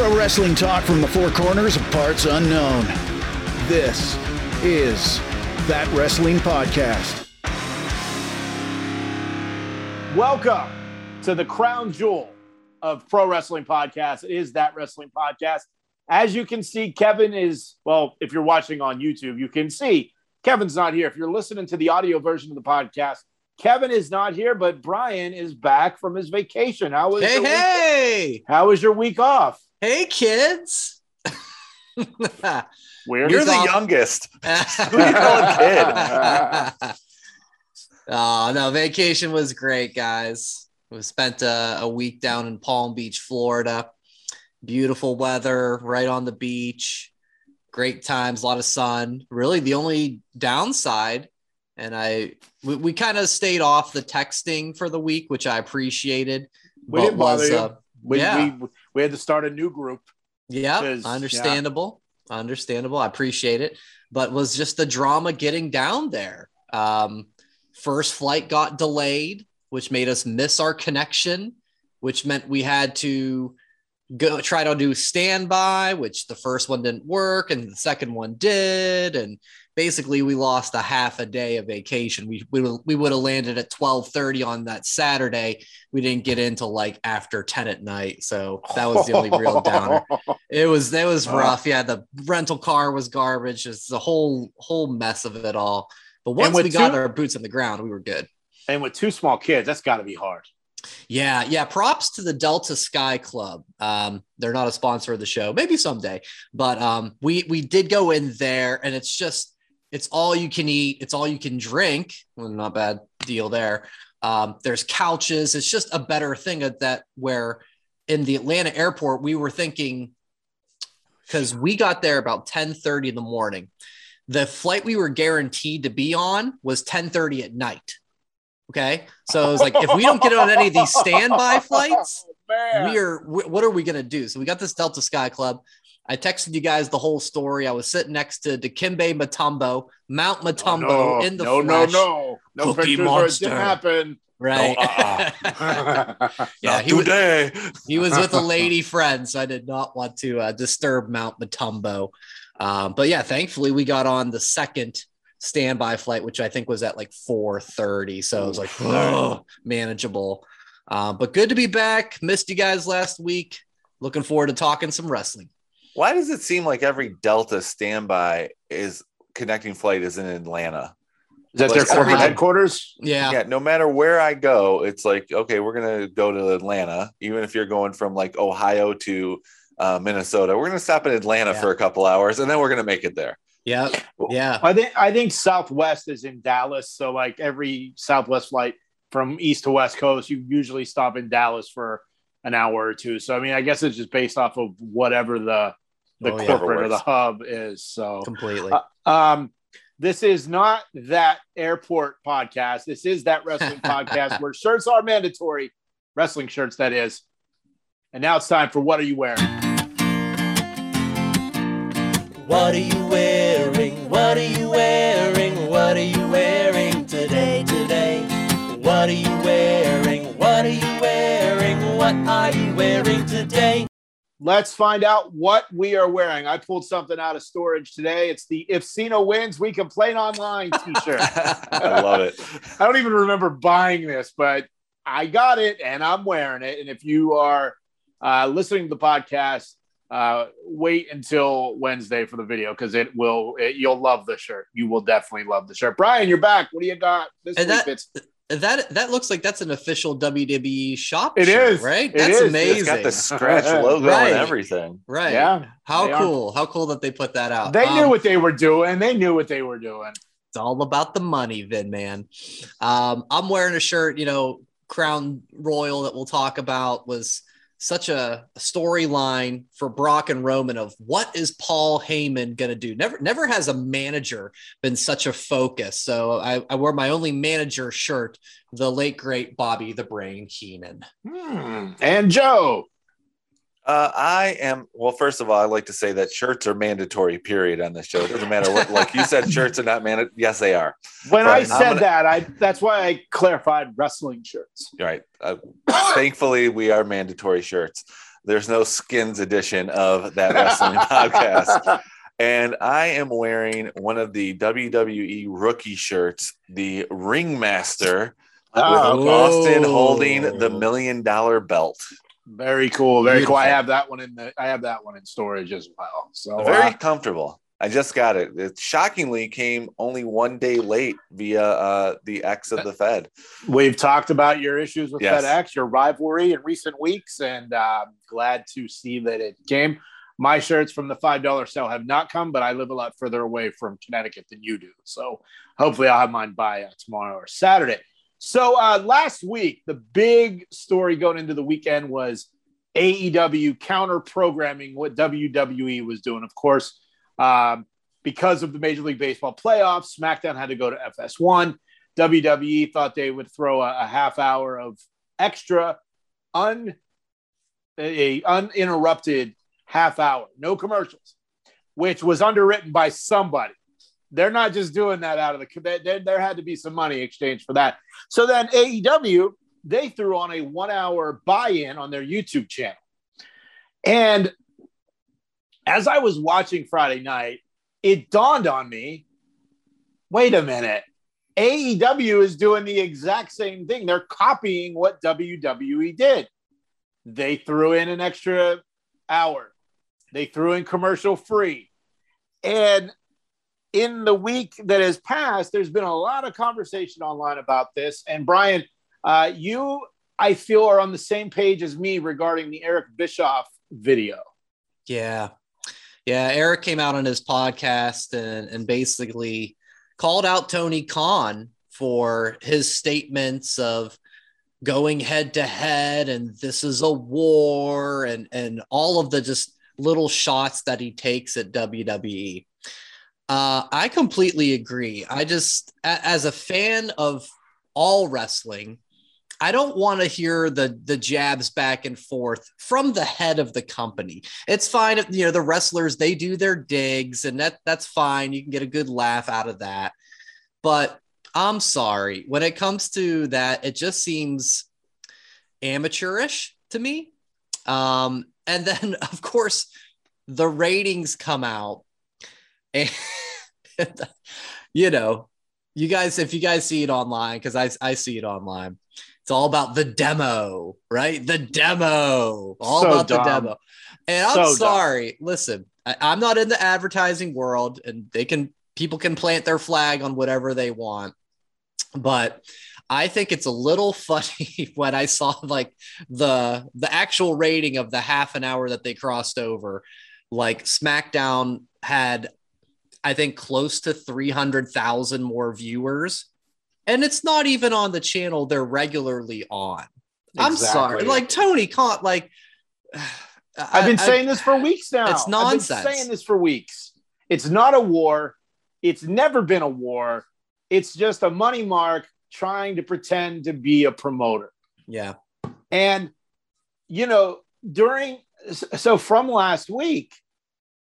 Pro wrestling talk from the four corners of parts unknown. This is That Wrestling Podcast. Welcome to the crown jewel of Pro Wrestling Podcast. It is That Wrestling Podcast. As you can see, Kevin is, well, if you're watching on YouTube, you can see Kevin's not here. If you're listening to the audio version of the podcast, Kevin is not here, but Brian is back from his vacation. How was Hey, your week- hey, How was your week off? Hey, kids. You're the youngest. Who do you calling kid? oh no, vacation was great, guys. We spent a, a week down in Palm Beach, Florida. Beautiful weather, right on the beach. Great times, a lot of sun. Really, the only downside, and I we, we kind of stayed off the texting for the week, which I appreciated. We didn't bother you. uh, We, Yeah. we, we had to start a new group. Yeah. understandable. Understandable. I appreciate it. But was just the drama getting down there. Um, first flight got delayed, which made us miss our connection, which meant we had to go try to do standby, which the first one didn't work and the second one did. And basically we lost a half a day of vacation. We we, we would have landed at 12:30 on that Saturday. We didn't get into like after 10 at night. So that was the only real downer. It was that was rough. Yeah, the rental car was garbage. It's the whole whole mess of it all. But once we got two- our boots on the ground, we were good. and with two small kids, that's got to be hard. Yeah, yeah. Props to the Delta Sky Club. Um, they're not a sponsor of the show, maybe someday, but um, we we did go in there, and it's just it's all you can eat, it's all you can drink. Well, not bad deal there. Um, there's couches. It's just a better thing at that where in the Atlanta airport we were thinking because we got there about 10 30 in the morning. The flight we were guaranteed to be on was 10 30 at night. Okay. So it was like, if we don't get on any of these standby flights, Man. we are, what are we going to do? So we got this Delta Sky Club. I texted you guys the whole story. I was sitting next to Dikembe Mutombo, Mount Mutombo Oh, no, in the no, flesh. no, no, no Cookie pictures where it didn't happen. Right. No, uh-uh. yeah. Not He was, he was with a lady friend, so I did not want to uh, disturb Mount Mutombo. Um, but yeah, thankfully we got on the second standby flight, which I think was at like 4:30. So it was like oh, manageable. Um, but good to be back. Missed you guys last week. Looking forward to talking some wrestling. Why does it seem like every Delta standby is connecting flight is in Atlanta? Is that Like, their corporate every- headquarters? Yeah. Yeah, no matter where I go, it's like, okay, we're gonna go to Atlanta, even if you're going from like Ohio to uh, Minnesota. We're gonna stop in Atlanta Yeah. for a couple hours and then we're gonna make it there. Yeah. Yeah. I think I think Southwest is in Dallas, so like every Southwest flight from east to west coast, you usually stop in Dallas for an hour or two. So I mean, I guess it's just based off of whatever the the Oh, yeah. corporate or the hub is. So Completely. Uh, um, this is not that airport podcast. This is that wrestling podcast where shirts are mandatory, wrestling shirts that is. And now it's time for what are you wearing? What are you wearing? What are you wearing? What are you wearing today? Today? What are you wearing? What are you wearing? What are you wearing today? Let's find out what we are wearing. I pulled something out of storage today. It's the If Cena Wins, We Complain Online t shirt. I love it. I don't even remember buying this, but I got it and I'm wearing it. And if you are uh, listening to the podcast, uh, wait until Wednesday for the video because it will. It, you'll love the shirt. You will definitely love the shirt. Brian, you're back. What do you got this And week? that- It's that that looks like that's an official WWE shop. It shirt, is. right. It that's is. It's amazing. It's got the scratch logo Right. and everything. right. yeah. How they are. cool. How cool that they put that out. They Um, knew what they were doing. They knew what they were doing. It's all about the money, Vin man. Um, I'm wearing a shirt, you know, Crown Royal that we'll talk about was such a storyline for Brock and Roman of what is Paul Heyman gonna do? Never, never has a manager been such a focus. So I, I wear my only manager shirt, the late great Bobby the Brain Heenan. Hmm. And Joe. Uh, I am well. First of all, I like to say that shirts are mandatory. Period on this show. It doesn't matter what. Like you said, shirts are not mandatory. Yes, they are. When Right. I said gonna- that, I that's why I clarified wrestling shirts. Right. Uh, thankfully, we are mandatory shirts. There's no skins edition of that wrestling podcast. And I am wearing one of the WWE rookie shirts, the Ringmaster, Oh, with. Austin holding the million dollar belt. Very cool. Very cool. I have that one in the I have that one in storage as well. So Very uh, comfortable. I just got it. It shockingly came only one day late via uh, the X of the Fed. we've talked about your issues with Yes. FedEx, your rivalry in recent weeks, and uh, glad to see that it came. My shirts from the five dollar sale have not come, but I live a lot further away from Connecticut than you do. So hopefully, I'll have mine by uh, tomorrow or Saturday. So uh, last week, the big story going into the weekend was AEW counter programming what WWE was doing. Of course, um, because of the Major League Baseball playoffs, SmackDown had to go to FS1. WWE thought they would throw a, a half hour of extra, un, a uninterrupted half hour, no commercials, which was underwritten by somebody. They're not just doing that out of the. There, there- had to be some money exchanged for that. So then AEW they threw on a one-hour buy-in on their YouTube channel, and as I was watching Friday night, it dawned on me. Wait a minute. AEW is doing the exact same thing. They're copying what WWE did. They threw in an extra hour. They threw in commercial free. And in the week that has passed, there's been a lot of conversation online about this. And Brian, uh, you, I feel, are on the same page as me regarding the Eric Bischoff video. Yeah. Yeah. Eric came out on his podcast and, and basically called out Tony Khan for his statements of going head to head and this is a war and, and all of the just little shots that he takes at WWE. Uh, I completely agree. I just, a- as a fan of all wrestling, I don't want to hear the the jabs back and forth from the head of the company. It's fine if you know the wrestlers they do their digs and that that's fine. You can get a good laugh out of that. But I'm sorry, when it comes to that, it just seems amateurish to me. Um, and then of course the ratings come out and you know you guys if you guys see it online because I, I see it online it's all about the demo right the demo all So about dumb. the demo and i'm So dumb. sorry listen I, i'm not in the advertising world and they can people can plant their flag on whatever they want but i think it's a little funny when i saw like the the actual rating of the half an hour that they crossed over like smackdown had I think close to 300,000 more viewers. And it's not even on the channel they're regularly on. I'm sorry. Like Tony Khan, like I've been I- saying this for weeks now. It's I've nonsense. been saying this for weeks. It's not a war. It's never been a war. It's just a money mark trying to pretend to be a promoter. yeah. And, you know, during, so from last week,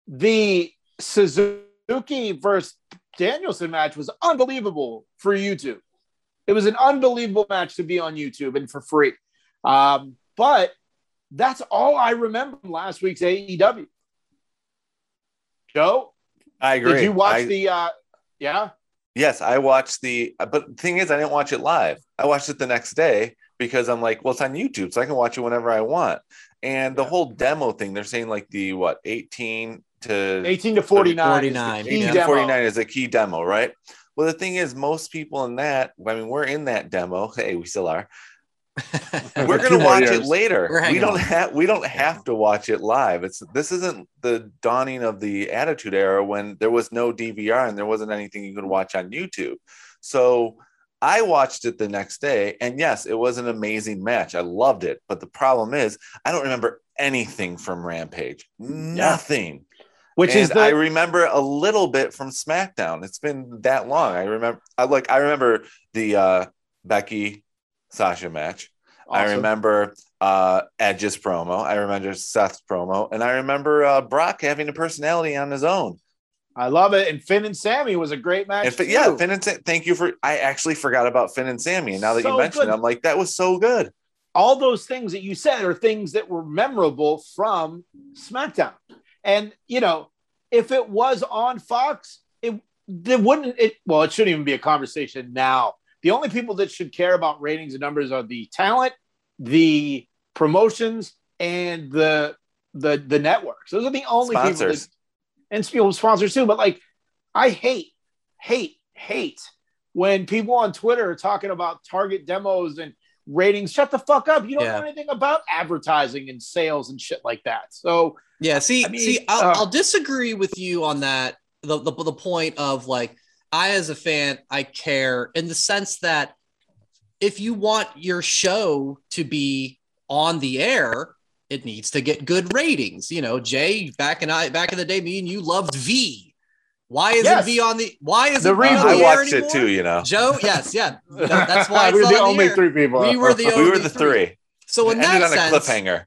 the Suzuki versus Danielson match was unbelievable for YouTube. It was an unbelievable match to be on YouTube and for free. Um, but that's all I remember from last week's AEW. Joe, I agree. did you watch I- the, uh, yeah? Yes, I watched the. But the thing is, I didn't watch it live. I watched it the next day because I'm like, well, it's on YouTube, so I can watch it whenever I want. And the whole demo thing, they're saying like the what 18 to 18 to 49. 49, is 18 to 49 is a key demo, right? Well, the thing is, most people in that, I mean, we're in that demo. Hey, we still are. We're gonna watch years. it later. We don't on. have we don't have to watch it live. It's this isn't the dawning of the attitude era when there was no DVR and there wasn't anything you could watch on YouTube. So I watched it the next day, and yes, it was an amazing match. I loved it. But the problem is, I don't remember anything from Rampage. Nothing. Which and is the, I remember a little bit from SmackDown. It's been that long. I remember. I like. I remember the uh, Becky Sasha match. I remember uh, Edge's promo. I remember Seth's promo, and I remember uh, Brock having a personality on his own. I love it. And Finn and Sammy was a great match. Yeah, Finn and Sa- thank you for. I actually forgot about Finn and Sammy, and now that So you mentioned, it, I'm like, that was so good. all those things that you said are things that were memorable from SmackDown. And you know, if it was on Fox, it it wouldn't it well, it shouldn't even be a conversation now. The only people that should care about ratings and numbers are the talent, the promotions, and the the the networks. Those are the only people Sponsors. that, and people sponsors too. But like, I hate, hate, hate when people on Twitter are talking about target demos and ratings. Shut the fuck up. You don't Yeah. know anything about advertising and sales and shit like that. So Yeah, see, I mean, see, I'll, uh, I'll disagree with you on that. The, the the point of like, I as a fan, I care in the sense that if you want your show to be on the air, it needs to get good ratings. You know, Jay, back in I back in the day, me and you loved V. Why isn't Yes. V on the? Why isn't The reboot. I watched it too, you know. Joe, yes, yeah, That- that's why we're not the only three people. We were the We were only the three. So in Ended that on a cliffhanger.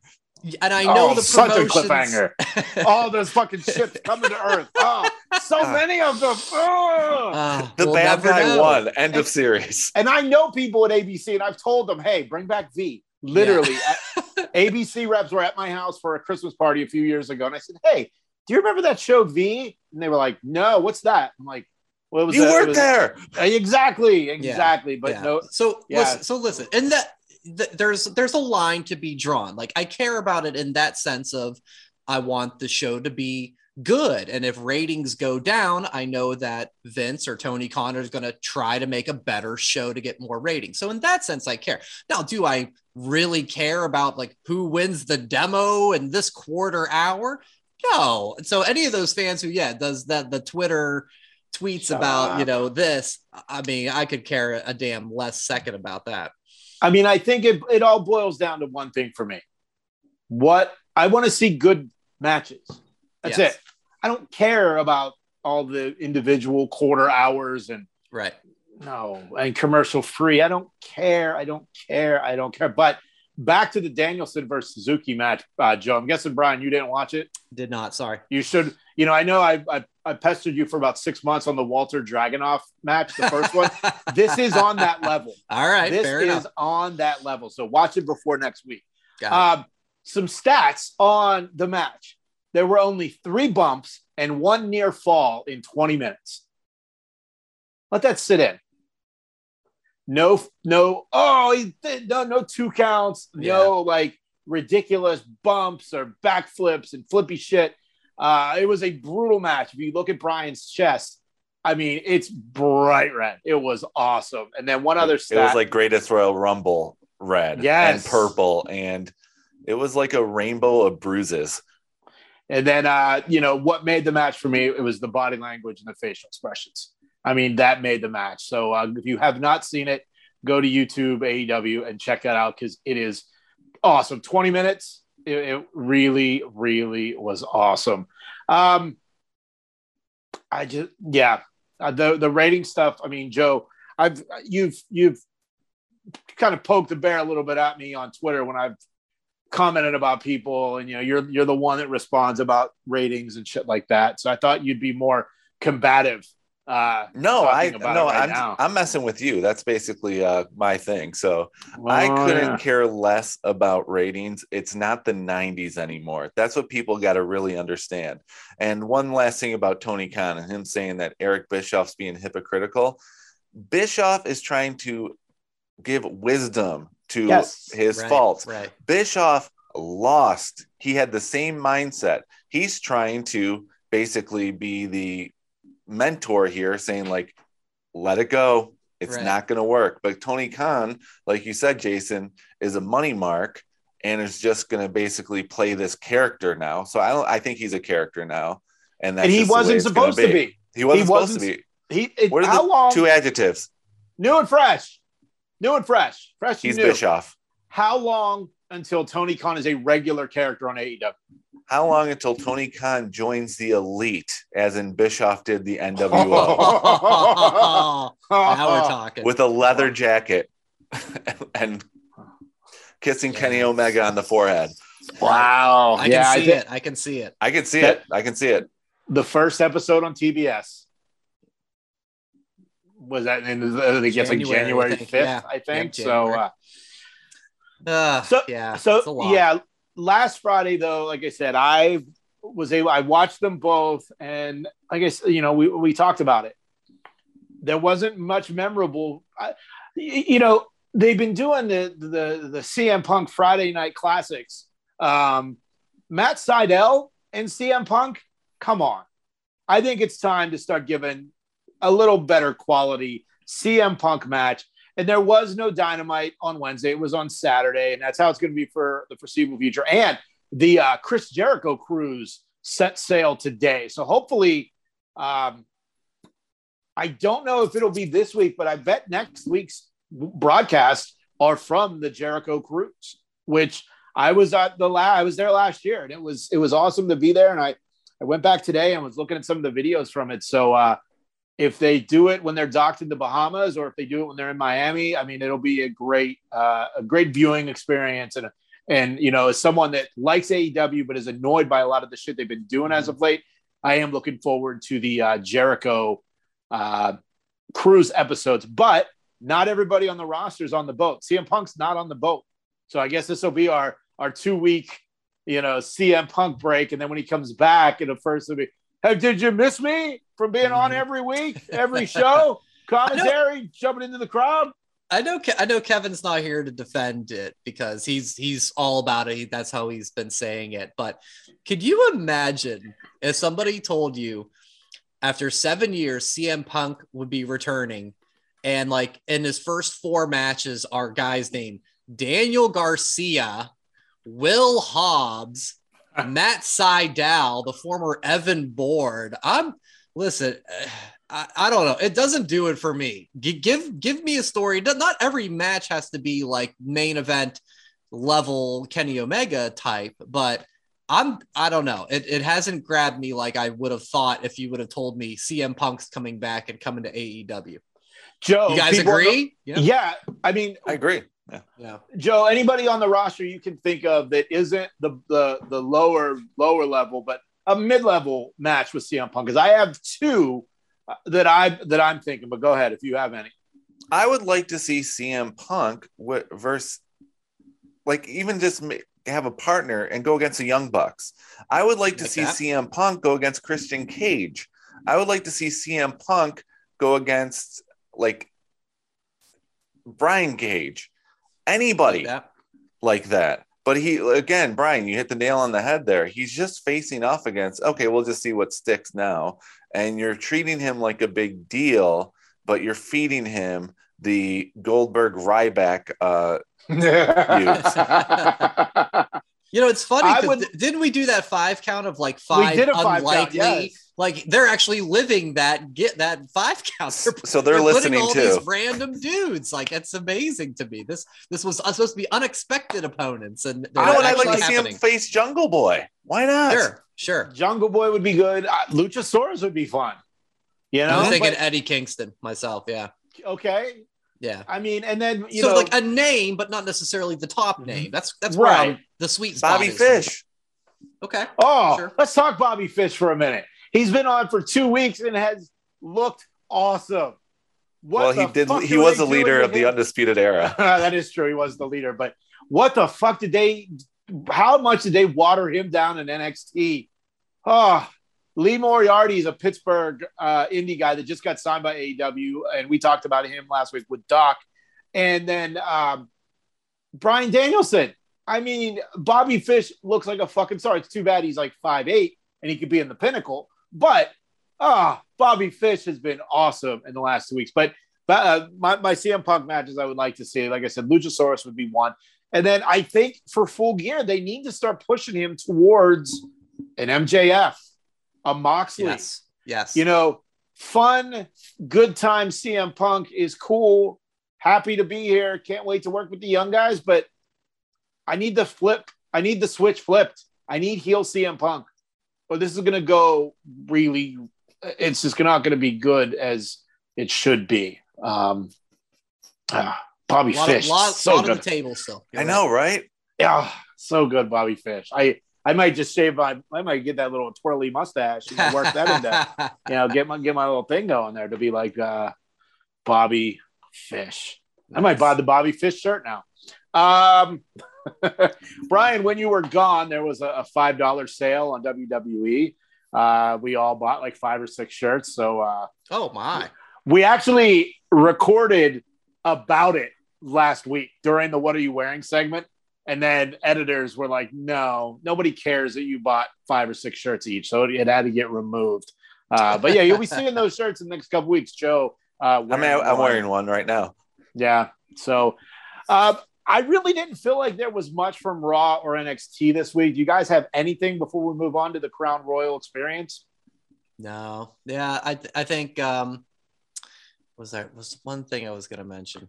and I know oh, the such a cliffhanger. All those fucking ships coming to Earth. Oh, so many of them. Oh. Uh, The we'll bad guy know. won. End of series. And I know people at ABC, and I've told them, hey, bring back V. Literally, at- ABC reps were at my house for a Christmas party a few years ago. And I said, hey, do you remember that show V? And they were like, no, what's that? I'm like, well, it was You a- it worked was- there. Uh, Exactly, exactly. But Yeah. no, So Yeah. listen, so listen, and that th- there's there's a line to be drawn. Like I care about it in that sense of I want the show to be good, and if ratings go down, I know that Vince or Tony Connor is going to try to make a better show to get more ratings. So in that sense, I care. Now, do I really care about like who wins the demo in this quarter hour? No. So any of those fans who yeah does that the Twitter tweets Shut about you know this i mean i could care a damn less second about that I mean, I think it, it all boils down to one thing for me. What I want to see good matches. That's Yes. it. I don't care about all the individual quarter hours and right no and commercial free. I don't care. I don't care. I don't care. But back to the Danielson versus Suzuki match, uh, Joe. I'm guessing Brian, you didn't watch it. did not sorry You should. You know, I know I, I I pestered you for about six months on the Walter Dragunov match, the first one. this is on that level. all right this is enough on that level. So watch it before next week. Um, some stats on the match. There were only three bumps and one near fall in 20 minutes. Let that sit in. No, no, oh, he did, no, no two counts, no like ridiculous bumps or backflips and flippy shit. Uh, it was a brutal match. If you look at Brian's chest, I mean, it's bright red. It was awesome. And then one other It was like Greatest Royal Rumble red Yes. and purple. And it was like a rainbow of bruises. And then, uh, you know, what made the match for me? It was the body language and the facial expressions. I mean, that made the match. So uh, if you have not seen it, go to YouTube AEW and check that out because it is awesome. 20 minutes. It, it really, really was awesome. Um, I just, yeah, uh, the the rating stuff. I mean, Joe, I've you've you've kind of poked the bear a little bit at me on Twitter when I've commented about people and you know you're you're the one that responds about ratings and shit like that so i thought you'd be more combative uh No, I no, right I'm now. I'm messing with you. That's basically uh, my thing. So I Oh, couldn't yeah. care less about ratings. It's not the 90s anymore. That's what people got to really understand. And one last thing about Tony Khan and him saying that Eric Bischoff's being hypocritical. Bischoff is trying to give wisdom to Yes. his right, faults. right Bischoff lost. He had the same mindset. He's trying to basically be the mentor here, saying, like, let it go. It's Right. not going to work. But Tony Khan, like you said, Jason, is a money mark and is just going to basically play this character now. So I don't, I think he's a character now. And, that's and he just the way wasn't it's gonna supposed to be He wasn't He supposed wasn't- to be. he it, What are how the long two adjectives? new and fresh new and fresh fresh He's new Bischoff. how long until tony khan is a regular character on aew How long until Tony Khan joins the elite, as in Bischoff did the NWO? now we're talking with a leather jacket and kissing Kenny Omega on the forehead. wow i yeah can I see think it i can see it I can see That- it. I can see it. the first episode on tbs was that in I think it's like January, I think. 5th, Yeah. I think. Yep, so uh, Uh, So yeah. So it's a lot. yeah, last Friday though, like I said, I was able. I watched them both, and I guess you know we we talked about it. There wasn't much memorable. I, you know, they've been doing the the the CM Punk Friday Night Classics. Um, Matt Sydal and CM Punk. Come on, I think it's time to start giving a little better quality CM Punk match. And there was no dynamite on Wednesday. It was on Saturday, and that's how it's going to be for the foreseeable future. And the uh, Chris Jericho cruise set sail today. So hopefully, um, I don't know if it'll be this week, but I bet next week's broadcast are from the Jericho cruise, which I was at the la- I was there last year, and it was it was awesome to be there. And I I went back today and was looking at some of the videos from it. So uh, if they do it when they're docked in the Bahamas, or if they do it when they're in Miami, I mean, it'll be a great uh, a great viewing experience. And and you know, as someone that likes AEW but is annoyed by a lot of the shit they've been doing as of late, I am looking forward to the uh, Jericho uh, cruise episodes. But not everybody on the roster is on the boat. CM Punk's not on the boat, so I guess this will be our our two week, you know, CM Punk break, and then when he comes back, it'll first will be, hey, did you miss me from being on Mhm. every week, every show, commentary, jumping into the crowd? I know. Ke- I know Kevin's not here to defend it because he's he's all about it. That's how he's been saying it. But could you imagine if somebody told you after seven years CM Punk would be returning, and like in his first four matches are guys named Daniel Garcia, Will Hobbs, Matt Sydal, the former Evan Bourne. I'm listen. I, I don't know. It doesn't do it for me. G- give give me a story. Not not every match has to be like main event level Kenny Omega type, but I'm I don't know. It, it hasn't grabbed me like I would have thought if you would have told me CM Punk's coming back and coming to AEW. Joe, You guys people- agree? Yeah, I mean, I agree. Yeah. Yeah. Joe, anybody on the roster you can think of that isn't the the the lower lower level, but a mid level match with CM Punk? Because I have two uh, that I that I'm thinking. But go ahead if you have any. I would like to see CM Punk wi- versus, like, even just have a partner and go against the Young Bucks. I would like to Like see that? CM Punk go against Christian Cage. I would like to see CM Punk go against like Brian Cage, anybody Yeah. like that. But he again, Brian, you hit the nail on the head there. He's just facing off against. Okay, we'll just see what sticks now. And you're treating him like a big deal, but you're feeding him the Goldberg Ryback. Uh, You know, it's funny. I 'cause would- di- didn't we do that five count of like five we did a five unlikely? count. Yes. Like they're actually living that get that five count. They're so they're, putting listening all too. these random dudes. Like it's amazing to me. This this was supposed to be unexpected opponents, and You know what? I'd actually like to see him face Jungle Boy. Why not? Sure, sure. Jungle Boy would be good. Uh, Luchasaurus would be fun. You I know, was thinking But- Eddie Kingston myself. Yeah, okay. Yeah. I mean, and then you so know, like a name, but not necessarily the top mm-hmm. name. That's that's Right. right. The sweet spot. Bobby is. Fish. Okay. Oh, Sure. let's talk Bobby Fish for a minute. He's been on for two weeks and has looked awesome. What well, he did. He was they the leader of the undisputed era. that is true. He was the leader, but what the fuck did they? How much did they water him down in NXT? Oh, ah, Lee Moriarty is a Pittsburgh uh, indie guy that just got signed by AEW, and we talked about him last week with Doc, and then um, Brian Danielson. I mean, Bobby Fish looks like a fucking star. It's too bad he's like five eight and he could be in the pinnacle, but ah, Bobby Fish has been awesome in the last two weeks. But but uh, my, my CM Punk matches I would like to see, like I said, Luchasaurus would be one. And then I think for full gear, they need to start pushing him towards an MJF, a Moxley. Yes. Yes. You know, fun, good time CM Punk is cool. Happy to be here. Can't wait to work with the young guys, but I need the flip. I need the switch flipped. I need heel CM Punk. Or this is going to go really, it's just not going to be good as it should be. Um, ah, Bobby a lot, Fish. of, lot, so lot good. of the table still. You're I right. know, right? Yeah, so good, Bobby Fish. I I might just shave my I might get that little twirly mustache and work that into you know get my get my little thing going there to be like uh Bobby Fish. I might buy the Bobby Fish shirt now. Um, Brian, when you were gone, there was a, a five dollar sale on WWE. Uh, we all bought like five or six shirts. So uh, Oh my. we actually recorded about it last week during the "What Are You Wearing" segment, and then editors were like, "No, nobody cares that you bought five or six shirts each," so it had to get removed. Uh, but yeah, you'll be seeing those shirts in the next couple weeks, Joe. Uh, I mean, I, I'm wearing one right now. yeah. So uh, I really didn't feel like there was much from Raw or NXT this week. Do you guys have anything before we move on to the Crown Royal experience? No. Yeah, I th- I think um was there was one thing I was gonna mention.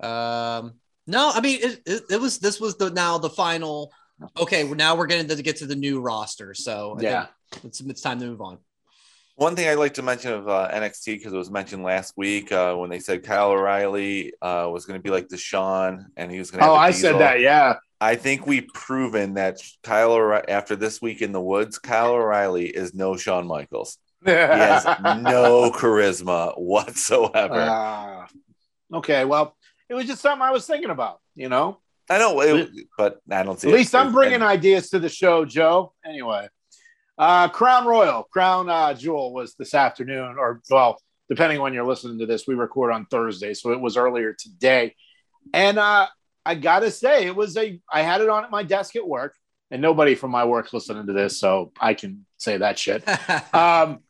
Um no, I mean it, it, it was this was the now the final okay, now we're going to get to the new roster. So Yeah. it's it's time to move on. One thing I'd like to mention of uh, NXT because it was mentioned last week uh, when they said Kyle O'Reilly uh, was going to be like the Shawn and he was going to. Oh, I said that. Yeah. I think we've proven that Kyle O'Reilly, after this week in the woods, Kyle O'Reilly is no Shawn Michaels. He has no charisma whatsoever. Ah. okay. Well, it was just something I was thinking about, you know? I know, it, but I don't see. At it. least I'm bringing ideas to the show, Joe. Anyway, uh, Crown Royal, Crown uh, Jewel was this afternoon, or well, depending on when you're listening to this, we record on Thursday, so it was earlier today. And uh, I gotta say, it was a. I had it on at my desk at work, and nobody from my work listening to this, so I can say that shit. um,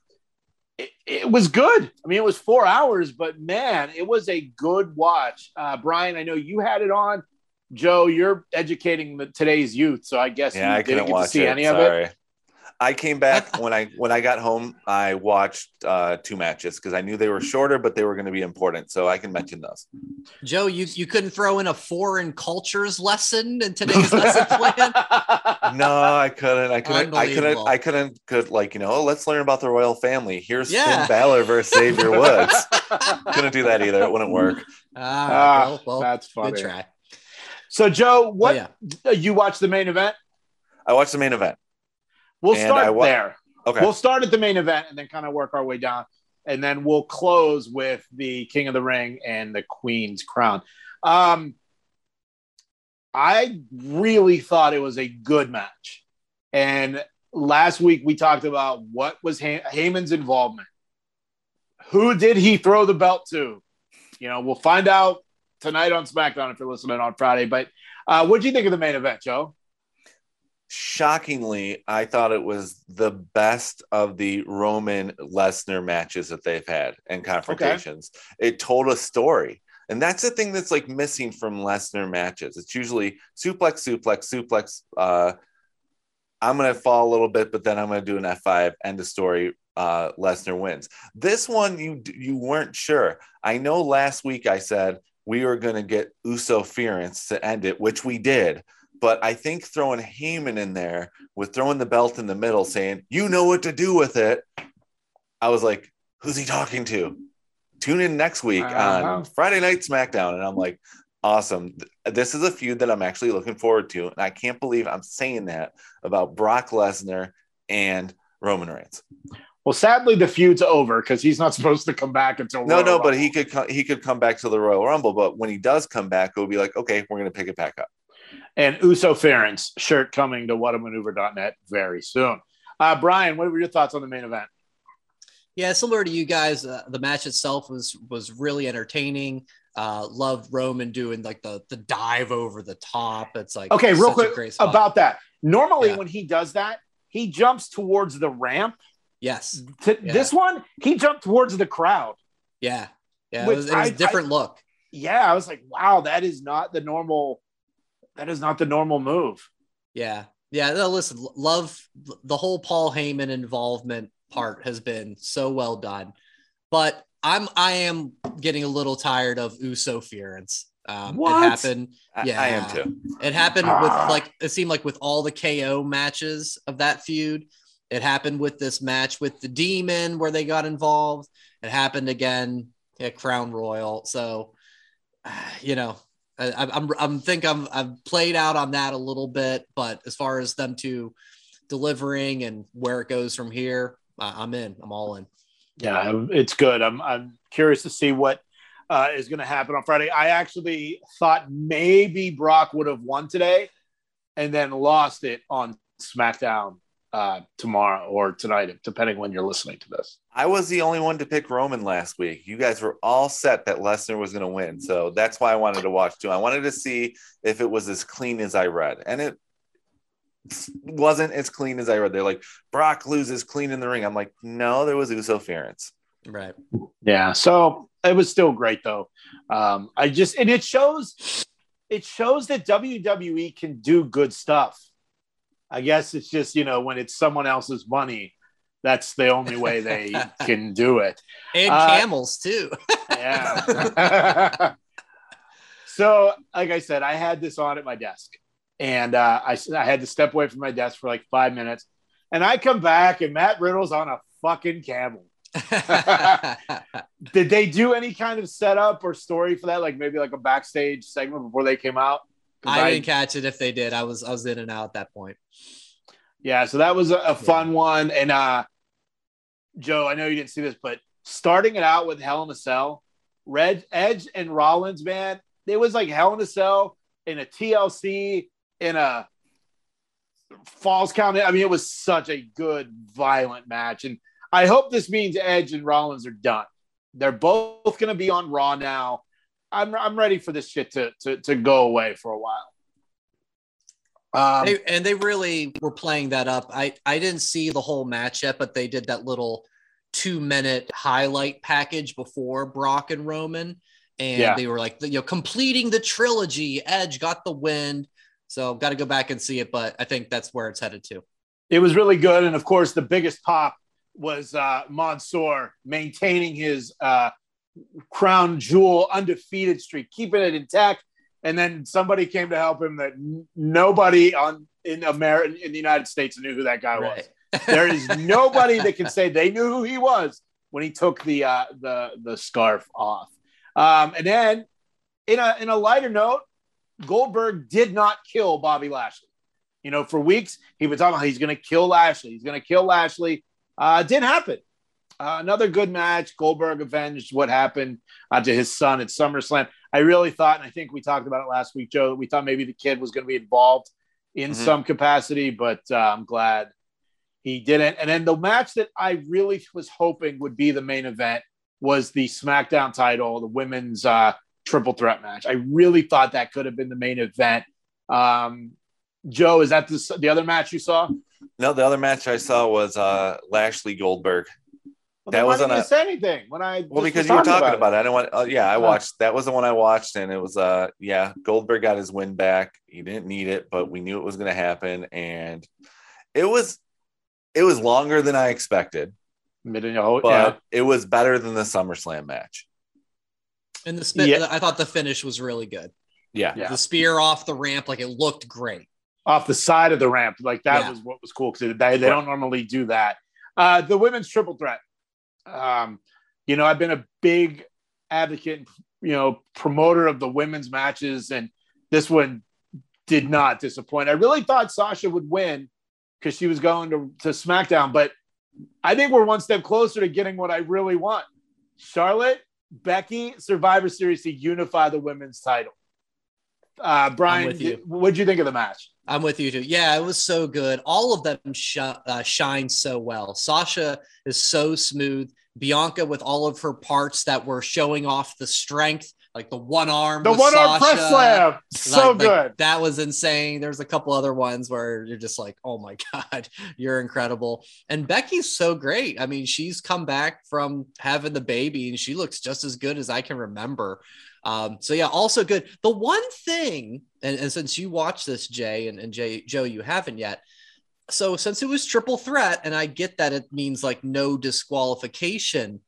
it, it was good. I mean, it was four hours, but man, it was a good watch. Uh, Brian, I know you had it on. Joe, you're educating the, today's youth, so I guess Yeah, you I didn't couldn't get to see it. any of it. Sorry. I came back when I when I got home. I watched uh, two matches because I knew they were shorter, but they were going to be important. So I can mention those. Joe, you you couldn't throw in a foreign cultures lesson in today's lesson plan. No, I couldn't. I couldn't. I couldn't. I couldn't. Could like you know. Oh, let's learn about the royal family. Here's Yeah. Finn Balor versus Xavier Woods. couldn't do that either. It wouldn't work. Ah, Ah, well, well, That's good try. So, Joe, Oh, what yeah. you watched the main event? I watched the main event. We'll And start wa- there. Okay. We'll start at the main event and then kind of work our way down, and then we'll close with the King of the Ring and the Queen's Crown. Um, I really thought it was a good match, and last week we talked about what was Hay- Heyman's involvement. Who did he throw the belt to? You know, we'll find out tonight on SmackDown if you're listening on Friday. But uh, what do you think of the main event, Joe? Shockingly, I thought it was the best of the Roman Lesnar matches that they've had and confrontations. It told a story. And that's the thing that's like missing from Lesnar matches. It's usually suplex, suplex, suplex. Uh, I'm going to fall a little bit, but then I'm going to do an F5, end of story. Uh, Lesnar wins. This one, you you weren't sure. I know last week I said we were going to get Uso Ference to end it, which we did. But I think throwing Heyman in there with throwing the belt in the middle, saying, you know what to do with it. I was like, who's he talking to? Tune in next week Uh-huh. on Friday Night SmackDown. And I'm like, awesome. This is a feud that I'm actually looking forward to. And I can't believe I'm saying that about Brock Lesnar and Roman Reigns. Well, sadly, the feud's over because he's not supposed to come back until No, Royal no, but Rumble. he could co- he could come back to the Royal Rumble. But when he does come back, it'll be like, okay, we're gonna pick it back up. And Uso Ference shirt coming to whatamaneuver.net very soon. Uh, Brian, what were your thoughts on the main event? Yeah, similar to you guys, uh, the match itself was was really entertaining. Uh, loved Roman doing like the the dive over the top. It's like Okay, real quick about that. Normally, Yeah. when he does that, he jumps towards the ramp. yes, To Yeah. This one, he jumped towards the crowd. yeah, yeah. It was, it was I- a different look. Yeah, I was like, wow, that is not the normal. That is not the normal move. Yeah, yeah. No, listen, love the whole Paul Heyman involvement part has been so well done, but I'm I am getting a little tired of Uso Ference. Um, What? It happened. Yeah. I am too. It happened with Ah. like it seemed like with all the KO matches of that feud. It happened with this match with the Demon where they got involved. It happened again at Crown Royal. So, you know, I, I'm I'm think I'm I've played out on that a little bit, but as far as them two delivering and where it goes from here, I'm in. I'm all in. Yeah, it's good. I'm I'm curious to see what uh, is going to happen on Friday. I actually thought maybe Brock would have won today and then lost it on SmackDown uh, tomorrow or tonight, depending when you're listening to this. I was the only one to pick Roman last week. You guys were all set that Lesnar was going to win. So that's why I wanted to watch too. I wanted to see if it was as clean as I read. And it wasn't as clean as I read. They're like, Brock loses clean in the ring. I'm like, no, there was Uso interference. Right. Yeah. So it was still great though. Um, I just and it shows it shows that WWE can do good stuff. I guess it's just, you know, when it's someone else's money, that's the only way they can do it. And Uh, camels too. Yeah. so, like I said, I had this on at my desk and uh, I, I had to step away from my desk for like five minutes. And I come back and Matt Riddle's on a fucking camel. Did they do any kind of setup or story for that? Like maybe like a backstage segment before they came out? I didn't catch it if they did. I was I was in and out at that point. Yeah, so that was a, a fun one. And uh Joe, I know you didn't see this, but starting it out with Hell in a Cell, Red Edge and Rollins, man, it was like Hell in a Cell in a TLC in a Falls Count. I mean, it was such a good, violent match. And I hope this means Edge and Rollins are done. They're both going to be on Raw now. I'm, I'm ready for this shit to, to, to go away for a while. Um, They, and they really were playing that up. I, I didn't see the whole match yet, but they did that little two minute highlight package before Brock and Roman. And Yeah. they were like, you know, completing the trilogy. Edge got the win. So got to go back and see it. But I think that's where it's headed to. it was really good. And of course, the biggest pop was uh, Mansoor maintaining his uh, crown jewel undefeated streak, keeping it intact. And then somebody came to help him that nobody on in America in the United States knew who that guy was. There is nobody that can say they knew who he was when he took the uh, the the scarf off. Um, and then, in a in a lighter note, Goldberg did not kill Bobby Lashley. You know, for weeks he was talking about he's going to kill Lashley. He's going to kill Lashley. Uh, didn't happen. Uh, another good match. Goldberg avenged what happened uh, to his son at SummerSlam. I really thought, and I think we talked about it last week, Joe. that We thought maybe the kid was going to be involved in Mhm. some capacity, but uh, I'm glad he didn't. And then the match that I really was hoping would be the main event was the SmackDown title, the women's uh, triple threat match. I really thought that could have been the main event. Um, Joe, is that the, the other match you saw? No, the other match I saw was uh, Lashley Goldberg. Well, That wasn't a- say anything when I Well, because you were talking it? about it. I don't want. Uh, yeah, I watched. That was the one I watched, and it was. Uh, yeah, Goldberg got his win back. He didn't need it, but we knew it was going to happen, and it was. It was longer than I expected, oh, but yeah. it was better than the SummerSlam match. And the spin, Yeah. I thought the finish was really good. Yeah, Yeah. The spear off the ramp, like it looked great. off the side of the ramp. Like that Yeah. was what was cool because they, they don't normally do that. Uh, the women's triple threat. Um, you know, I've been a big advocate, you know, promoter of the women's matches, and this one did not disappoint. I really thought Sasha would win because she was going to, to SmackDown, but I think we're one step closer to getting what I really want. Charlotte, Becky, Survivor Series to unify the women's title. Uh, Brian, with you. did- what'd you think of the match? I'm with you too. Yeah, it was so good. All of them sh- uh, shine so well. Sasha is so smooth. Bianca with all of her parts that were showing off the strength, like the one arm. The one arm press slam. So Like- like, good. that was insane. There's a couple other ones where you're just like, oh my God, you're incredible. And Becky's so great. I mean, she's come back from having the baby and she looks just as good as I can remember. Um, so yeah, also good. The one thing, and, and since you watched this, Jay, and, and Jay, Joe, you haven't yet. So since it was triple threat, and I get that it means like no disqualification,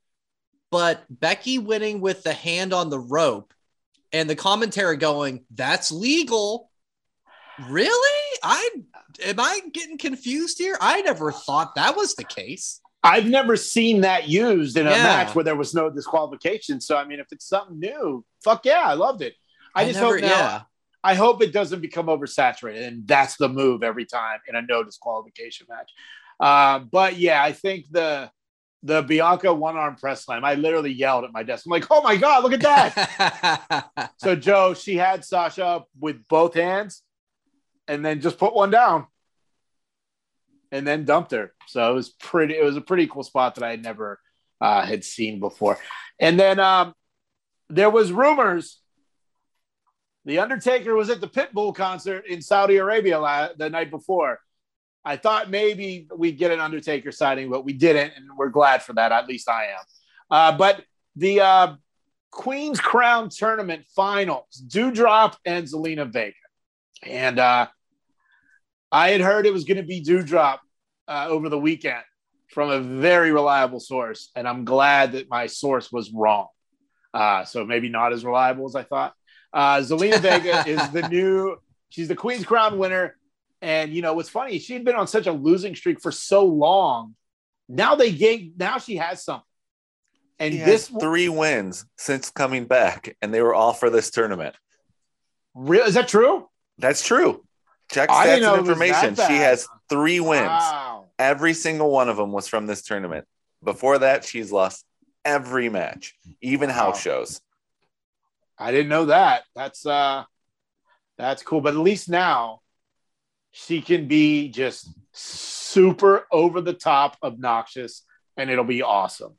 but Becky winning with the hand on the rope and the commentary going, that's legal. Really? I am I getting confused here? I never thought that was the case. I've never seen that used in a Yeah. match where there was no disqualification. So I mean, if it's something new, fuck yeah, I loved it. I, just never- hope now. I hope it doesn't become oversaturated, and that's the move every time in a no disqualification match. Uh, but yeah, I think the the Bianca one arm press slam. I literally yelled at my desk. I'm like, oh my God, look at that. so, Joe, she had Sasha with both hands and then just put one down and then dumped her. So it was pretty, it was a pretty cool spot that I had never uh, had seen before. And then um, there was rumors the Undertaker was at the Pitbull concert in Saudi Arabia la- the night before. I thought maybe we'd get an Undertaker sighting, but we didn't, and we're glad for that. At least I am. Uh, but the uh, Queen's Crown Tournament Finals, Doudrop and Zelina Vega, and uh, I had heard it was going to be Doudrop uh, over the weekend from a very reliable source, and I'm glad that my source was wrong. Uh, so maybe not as reliable as I thought. Uh, Zelina Vega is the new. She's the Queen's Crown winner, and you know what's funny? She'd been on such a losing streak for so long. Now they gave. Now she has something. And He this three wins since coming back, and they were all for this tournament. real is that true? That's true. Check I stats and it was that information. She has three wins. Wow. Every single one of them was from this tournament. Before that, she's lost every match, even house shows. I didn't know that. That's uh that's cool. But at least now she can be just super over the top obnoxious and it'll be awesome.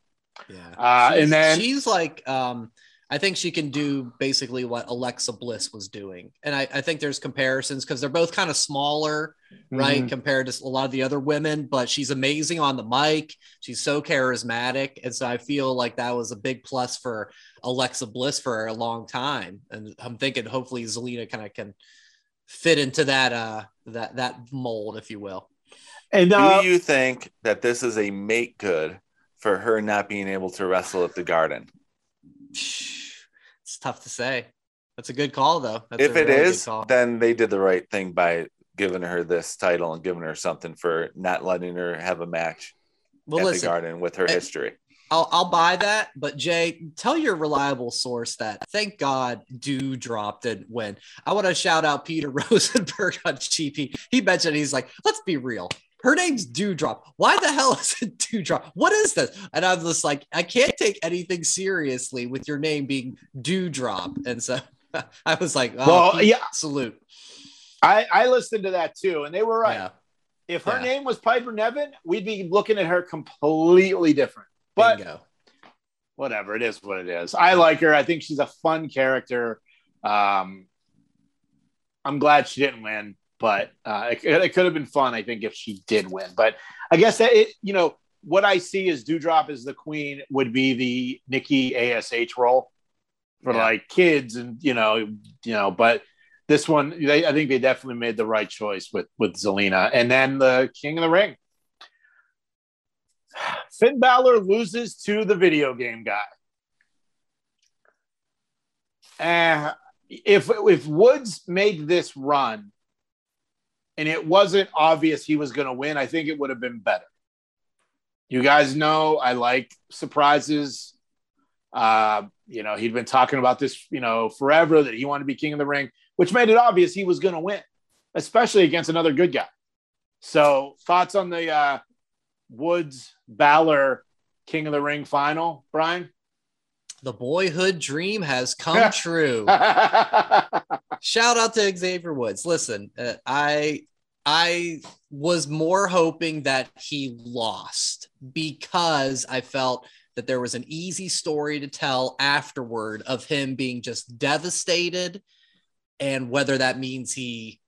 Yeah. Uh, and She's- then- she's like, um, I think she can do basically what Alexa Bliss was doing. And I, I think there's comparisons because they're both kind of smaller, right? Mhm. Compared to a lot of the other women, but she's amazing on the mic. She's so charismatic. And so I feel like that was a big plus for Alexa Bliss for a long time. And I'm thinking hopefully Zelina kind of can fit into that, uh, that, that mold, if you will. And uh, Do you think that this is a make good for her not being able to wrestle at the Garden? It's tough to say. That's a good call, though. That's if it really is, then they did the right thing by giving her this title and giving her something for not letting her have a match well, at the Garden with her eh, history. I'll, I'll buy that. But Jay, tell your reliable source that thank God do dropped it when I want to shout out Peter Rosenberg on GP. He mentioned he's like, let's be real. Her name's Doudrop. Why the hell is it Doudrop? What is this? And I'm just like, I can't take anything seriously with your name being Doudrop. And so I was like, oh, Well, yeah. salute. I, I listened to that too, and they were right. Yeah, If her Yeah. name was Piper Niven, we'd be looking at her completely different. But bingo. whatever, it is what it is. I like her. I think she's a fun character. Um, I'm glad she didn't win, but uh, it, it could have been fun. I think if she did win, but I guess that it, you know, what I see as Doudrop as the queen would be the Nikki Ash role for Yeah. like kids and you know, you know, but this one, they, I think they definitely made the right choice with with Zelina, and then the King of the Ring. Finn Balor loses to the video game guy. Uh, if if Woods made this run and it wasn't obvious he was going to win, I think it would have been better. You guys know I like surprises. Uh, you know, he'd been talking about this, you know, forever that he wanted to be king of the ring, which made it obvious he was going to win, especially against another good guy. So, thoughts on the uh, Woods Balor King of the Ring final, Brian? The boyhood dream has come true. Shout out to Xavier Woods. Listen, uh, I I was more hoping that he lost because I felt that there was an easy story to tell afterward of him being just devastated and whether that means he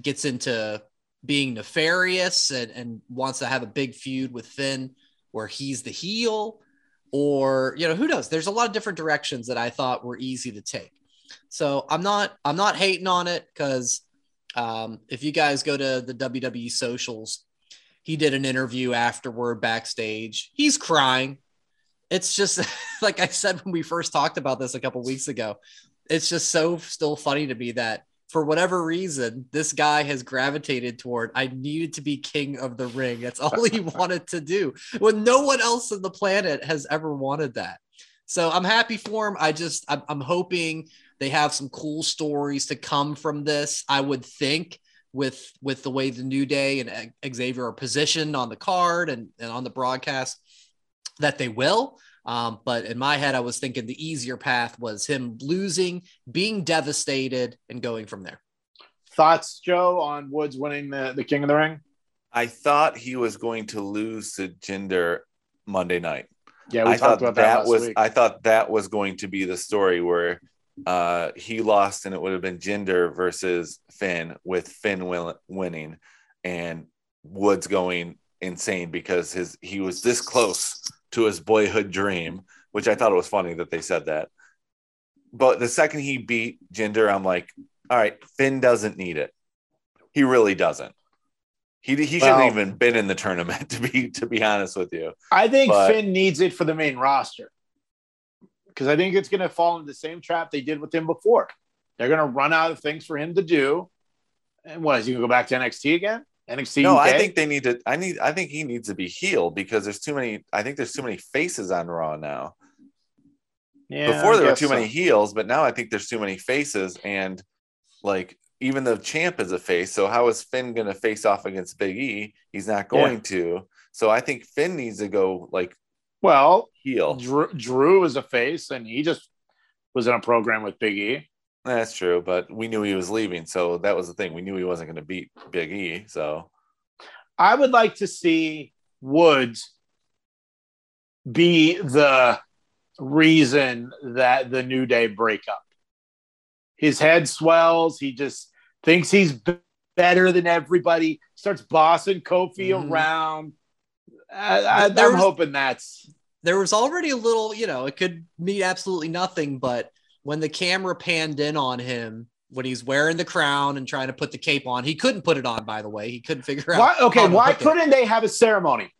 gets into being nefarious and, and wants to have a big feud with Finn where he's the heel or you know who knows there's a lot of different directions that I thought were easy to take so I'm not I'm not hating on it because um, if you guys go to the WWE socials, he did an interview afterward backstage. He's crying. It's just like I said when we first talked about this a couple weeks ago. It's just so still funny to me that for whatever reason, this guy has gravitated toward I needed to be king of the ring. That's all he wanted to do when no one else on the planet has ever wanted that. So I'm happy for him. I just I'm, I'm hoping they have some cool stories to come from this. I would think with with the way the New Day and Xavier are positioned on the card and, and on the broadcast. that they will. Um, but in my head, I was thinking the easier path was him losing, being devastated, and going from there. Thoughts, Joe, on Woods winning the, the King of the Ring? I thought he was going to lose to Jinder Monday night. Yeah, we I talked thought about that, that, last was week. I thought that was going to be the story where uh, he lost and it would have been Jinder versus Finn with Finn win- winning and Woods going insane because his he was this close to his boyhood dream, which I thought it was funny that they said that. But the second he beat Jinder, I'm like, all right, Finn doesn't need it. He really doesn't. He, he shouldn't even been in the tournament to be to be honest with you. I think but- Finn needs it for the main roster because I think it's going to fall into the same trap they did with him before. They're going to run out of things for him to do. And what is he going to go back to NXT again? NXT. No, UK? I think they need to. I need. I think he needs to be healed because there's too many. I think there's too many faces on Raw now. Yeah, Before there were too so. many heels, but now I think there's too many faces, and like even the champ is a face. So how is Finn going to face off against Big E? He's not going to. So I think Finn needs to go like Well, heel. Drew, Drew is a face, and he just was in a program with Big E. That's true, but we knew he was leaving, so that was the thing. We knew he wasn't going to beat Big E. So I would like to see Woods be the reason that the New Day break up. His head swells. He just thinks he's b- better than everybody. Starts bossing Kofi Mhm. around. I, I, I'm hoping that's there was already a little, you know, it could mean absolutely nothing, but when the camera panned in on him when he's wearing the crown and trying to put the cape on, he couldn't put it on, by the way. He couldn't figure out. why. Okay, why couldn't they have a ceremony?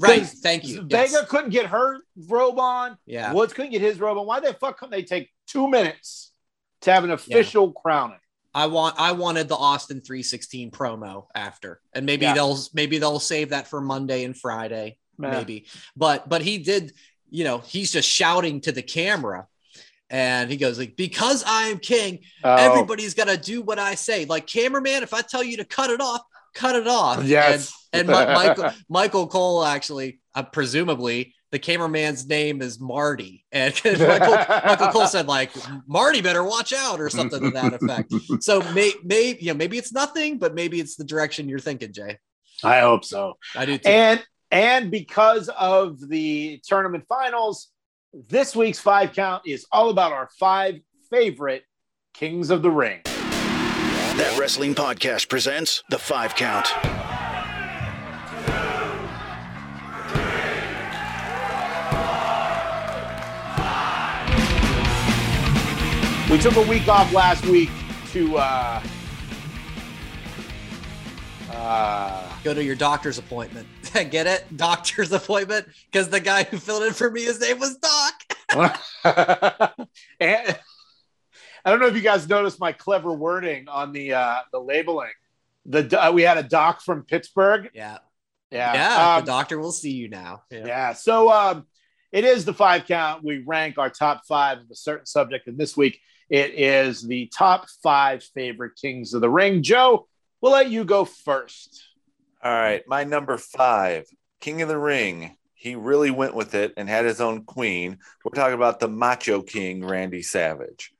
Right. Thank you. Vega Yes. couldn't get her robe on. Yeah. Woods couldn't get his robe on. Why the fuck couldn't they take two minutes to have an official crowning? I want I wanted the Austin 316 promo after. And maybe Yeah. they'll maybe they'll save that for Monday and Friday. Man. maybe. But but he did, you know, he's just shouting to the camera. And he goes like, because I am king, Oh, everybody's got to do what I say. Like cameraman, if I tell you to cut it off, cut it off. Yes. And, and Mi- Michael Michael Cole actually, uh, presumably, the cameraman's name is Marty, and Michael, Michael Cole said like Marty better watch out or something to that effect. So may, maybe you know maybe it's nothing, but maybe it's the direction you're thinking, Jay. I hope so. I do too. And and because of the tournament finals, this week's five count is all about our five favorite kings of the ring. That Wrestling Podcast presents The Five Count. We took a week off last week to uh uh Go to your doctor's appointment. Get it? Doctor's appointment because the guy who filled in for me, his name was Doc. and I don't know if you guys noticed my clever wording on the uh the labeling. The uh, we had a doc from Pittsburgh. Yeah, Yeah. yeah. Um, the doctor will see you now. Yeah. Yeah. So um, it is the five count. We rank our top five of a certain subject. And this week it is the top five favorite kings of the ring. Joe, we'll let you go first. All right, my number five, King of the Ring. He really went with it and had his own queen. We're talking about the Macho King, Randy Savage.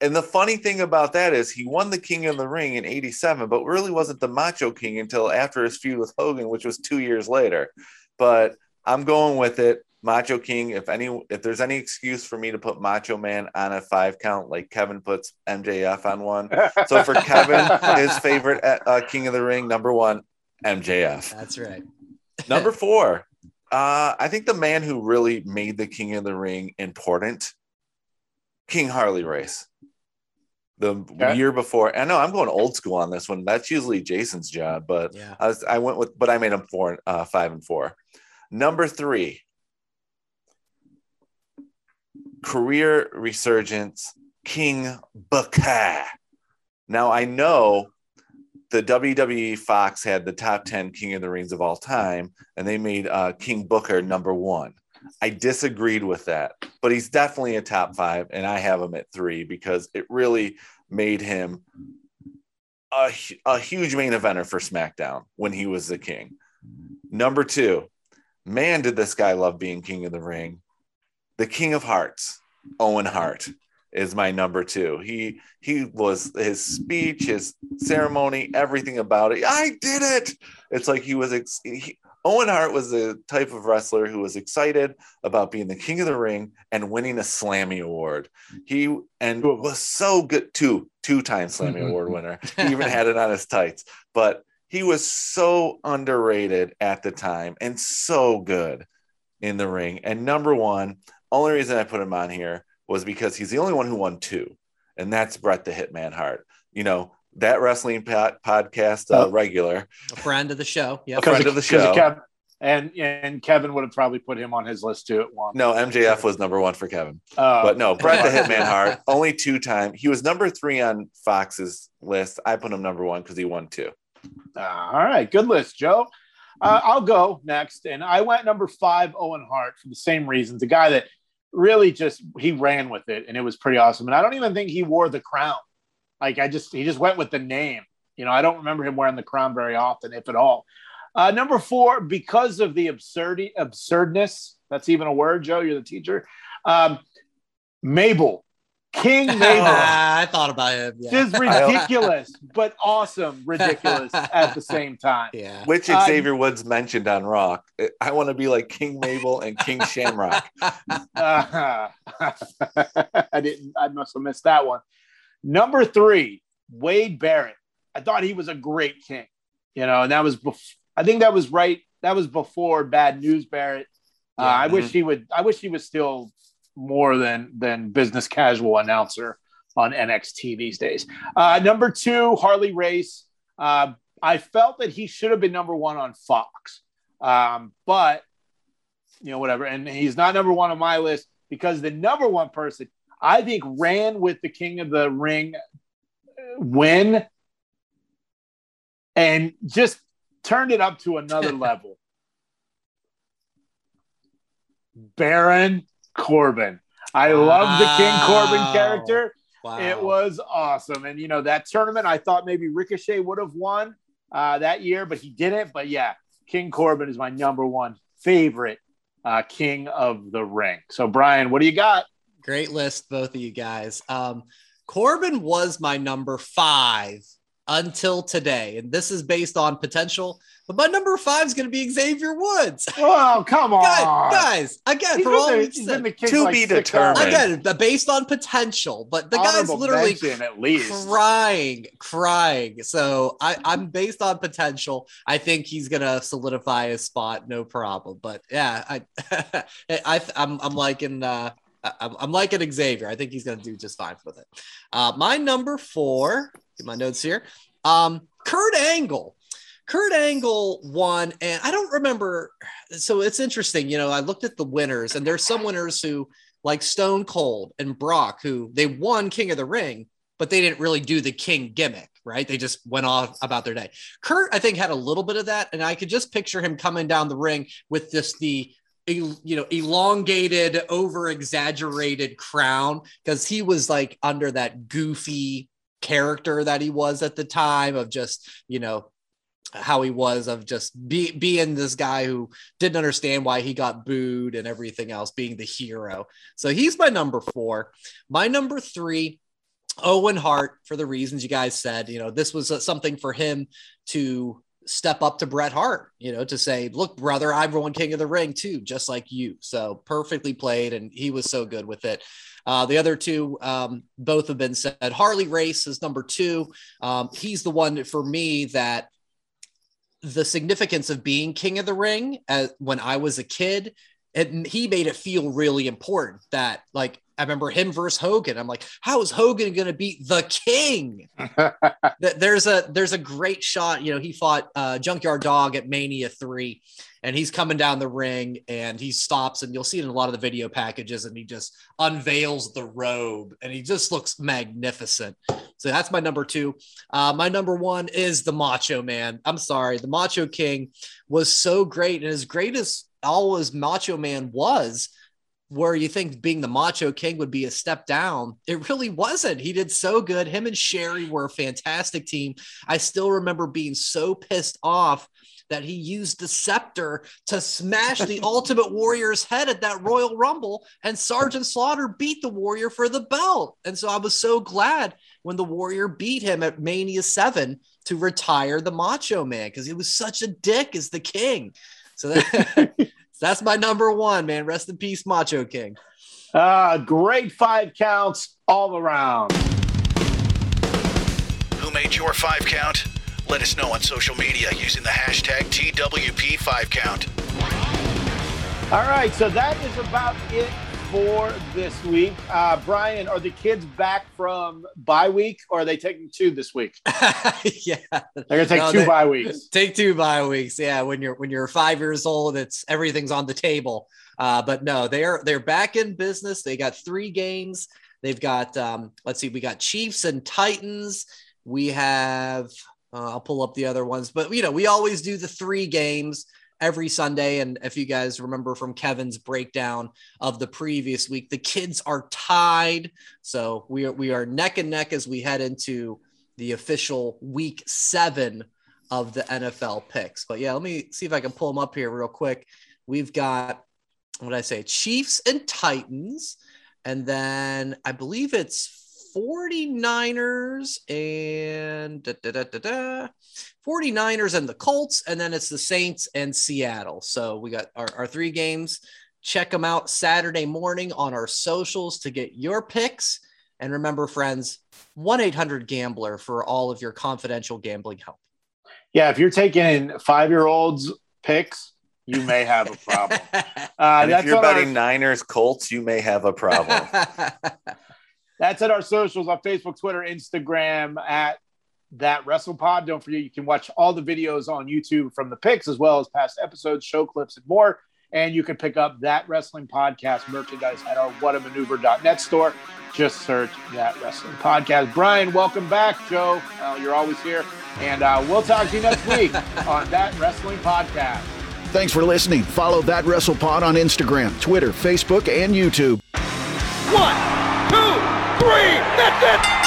And the funny thing about that is he won the King of the Ring in 87, but really wasn't the Macho King until after his feud with Hogan, which was two years later. But I'm going with it. Macho King, if any if there's any excuse for me to put Macho Man on a five count like Kevin puts MJF on one. So for Kevin, his favorite uh, King of the Ring, number one, MJF. That's right. Number four, uh, I think the man who really made the King of the Ring important, King Harley Race. The Okay. year before, I know I'm going old school on this one. That's usually Jason's job, but Yeah. I, was, I went with, but I made him four, uh, five and four. Number three, career resurgence, King Booker. Now I know the WWE Fox had the top 10 King of the Rings of all time, and they made uh, King Booker number one. I disagreed with that, but he's definitely a top five, and I have him at three because it really made him a, a huge main eventer for SmackDown when he was the king. Number two, man, did this guy love being king of the ring. The king of hearts, Owen Hart, is my number two. He he was his speech, his ceremony, everything about it. I did it. It's like he was ex- he, Owen Hart was the type of wrestler who was excited about being the king of the ring and winning a Slammy award. He and was so good two two time Slammy award winner. He even had it on his tights. But he was so underrated at the time and so good in the ring. And number one, only reason I put him on here was because he's the only one who won two, and that's Bret the Hitman Hart. You know, that wrestling pod- podcast uh, Oh. regular, A friend of the show. yeah, A friend of the because show. Kev- and and Kevin would have probably put him on his list too at one. No, MJF was number one for Kevin, Uh, but no, Bret the Hitman Hart, only two time. He was number three on Fox's list. I put him number one because he won two. Uh, all right, good list, Joe. Uh, I'll go next, and I went number five, Owen Hart, for the same reasons. A guy that really just he ran with it, and it was pretty awesome. And I don't even think he wore the crown. Like I just he just went with the name. You know, I don't remember him wearing the crown very often, if at all. Uh, number four, because of the absurdity, absurdness. That's even a word, Joe. You're the teacher. Um, Mabel, King Mabel. I thought about him. Yeah. Just ridiculous, but awesome, ridiculous at the same time. yeah. Which Uh, Xavier Woods mentioned on Rock. I want to be like King Mabel and King Shamrock. Uh, I didn't. I must have missed that one. Number three, Wade Barrett. I thought he was a great king. You know, and that was. Bef- I think that was right. That was before Bad News Barrett. Uh, Yeah. I wish he would. I wish he was still more than than business casual announcer on NXT these days. Uh, number two, Harley Race. Uh, I felt that he should have been number one on Fox, um, but you know whatever. And he's not number one on my list because the number one person I think ran with the King of the Ring win and just turned it up to another level. Baron Corbin. I love the King Corbin character. Wow. It was awesome. And, you know, that tournament, I thought maybe Ricochet would have won uh, that year, but he didn't. But yeah, King Corbin is my number one favorite uh, King of the Ring. So, Brian, what do you got? Great list, both of you guys. Um, Corbin was my number five until today, and this is based on potential. But my number five is going to be Xavier Woods. Oh, come on. guys, guys, again, He's for all the- we said, the To like be determined. again, but based on potential. But the guy's literally mention, at least. crying, crying. So I, I'm based on potential. I think he's gonna solidify his spot, no problem. But yeah, I, I, I'm, I'm liking, uh, I'm, I'm liking Xavier. I think he's gonna do just fine with it. Uh, my number four, get my notes here. Um, Kurt Angle. Kurt Angle won, and I don't remember. So it's interesting, you know. I looked at the winners, and there's some winners who, like Stone Cold and Brock, who they won King of the Ring, but they didn't really do the king gimmick, right? They just went off about their day. Kurt, I think, had a little bit of that, and I could just picture him coming down the ring with this the you know elongated, over exaggerated crown because he was like under that goofy character that he was at the time of just you know how he was of just be, being this guy who didn't understand why he got booed and everything else being the hero. So he's my number four. My number three Owen Hart, for the reasons you guys said, you know, this was uh, something for him to step up to Bret Hart, you know, to say, look, brother, I'm one king of the ring too, just like you. So perfectly played. And he was so good with it. Uh, the other two, um, both have been said. Harley Race is number two. Um, he's the one for me that the significance of being king of the ring as, when I was a kid, and he made it feel really important that like I remember him versus Hogan. I'm like, how is Hogan going to beat the King? There's a there's a great shot. You know, he fought uh, Junkyard Dog at Mania three, and he's coming down the ring and he stops, and you'll see it in a lot of the video packages, and he just unveils the robe, and he just looks magnificent. So that's my number two. Uh, my number one is the Macho Man. I'm sorry, the Macho King was so great, and as great as always Macho Man was where you think being the Macho King would be a step down, it really wasn't. He did so good. Him and Sherri were a fantastic team. I still remember being so pissed off that he used the scepter to smash the Ultimate Warrior's head at that Royal Rumble, and Sergeant Slaughter beat the Warrior for the belt. And so I was so glad when the Warrior beat him at Mania 7 to retire the Macho Man because he was such a dick as the king. So that, that's my number one, man. Rest in peace, Macho King. Uh, great five counts all around. Who made your five count? Let us know on social media using the hashtag TWP5Count. All right, so that is about it for this week. Uh, Brian, are the kids back from bye week or are they taking two this week? yeah. They're gonna take No, two they- bye weeks. Take two bye weeks. Yeah, when you're when you're five years old, it's everything's on the table. Uh, but no, they're they're back in business. They got three games. They've got um, let's see, we got Chiefs and Titans. We have uh, I'll pull up the other ones, but you know, we always do the three games every Sunday. And if you guys remember from Kevin's breakdown of the previous week, the kids are tied. So we are we are neck and neck as we head into the official week seven of the NFL picks. But yeah, let me see if I can pull them up here real quick. We've got what I say? Chiefs and Titans. And then I believe it's 49ers and da, da, da, da, da, 49ers and the Colts. And then it's the Saints and Seattle. So we got our, our three games. Check them out Saturday morning on our socials to get your picks. And remember, friends, 1 800 Gambler for all of your confidential gambling help. Yeah, if you're taking five year olds picks, you may have a problem. Uh, And if you're on our, betting Niners Colts, you may have a problem. that's at our socials on Facebook, Twitter, Instagram at that WrestlePod. Don't forget you can watch all the videos on YouTube from the picks as well as past episodes, show clips, and more. And you can pick up that wrestling podcast merchandise at our whatamaneuver.net store. Just search that wrestling podcast. Brian, welcome back, Joe. Uh, you're always here. And uh, we'll talk to you next week on that wrestling podcast. Thanks for listening. Follow That WrestlePod on Instagram, Twitter, Facebook, and YouTube. One, two, three, that's it!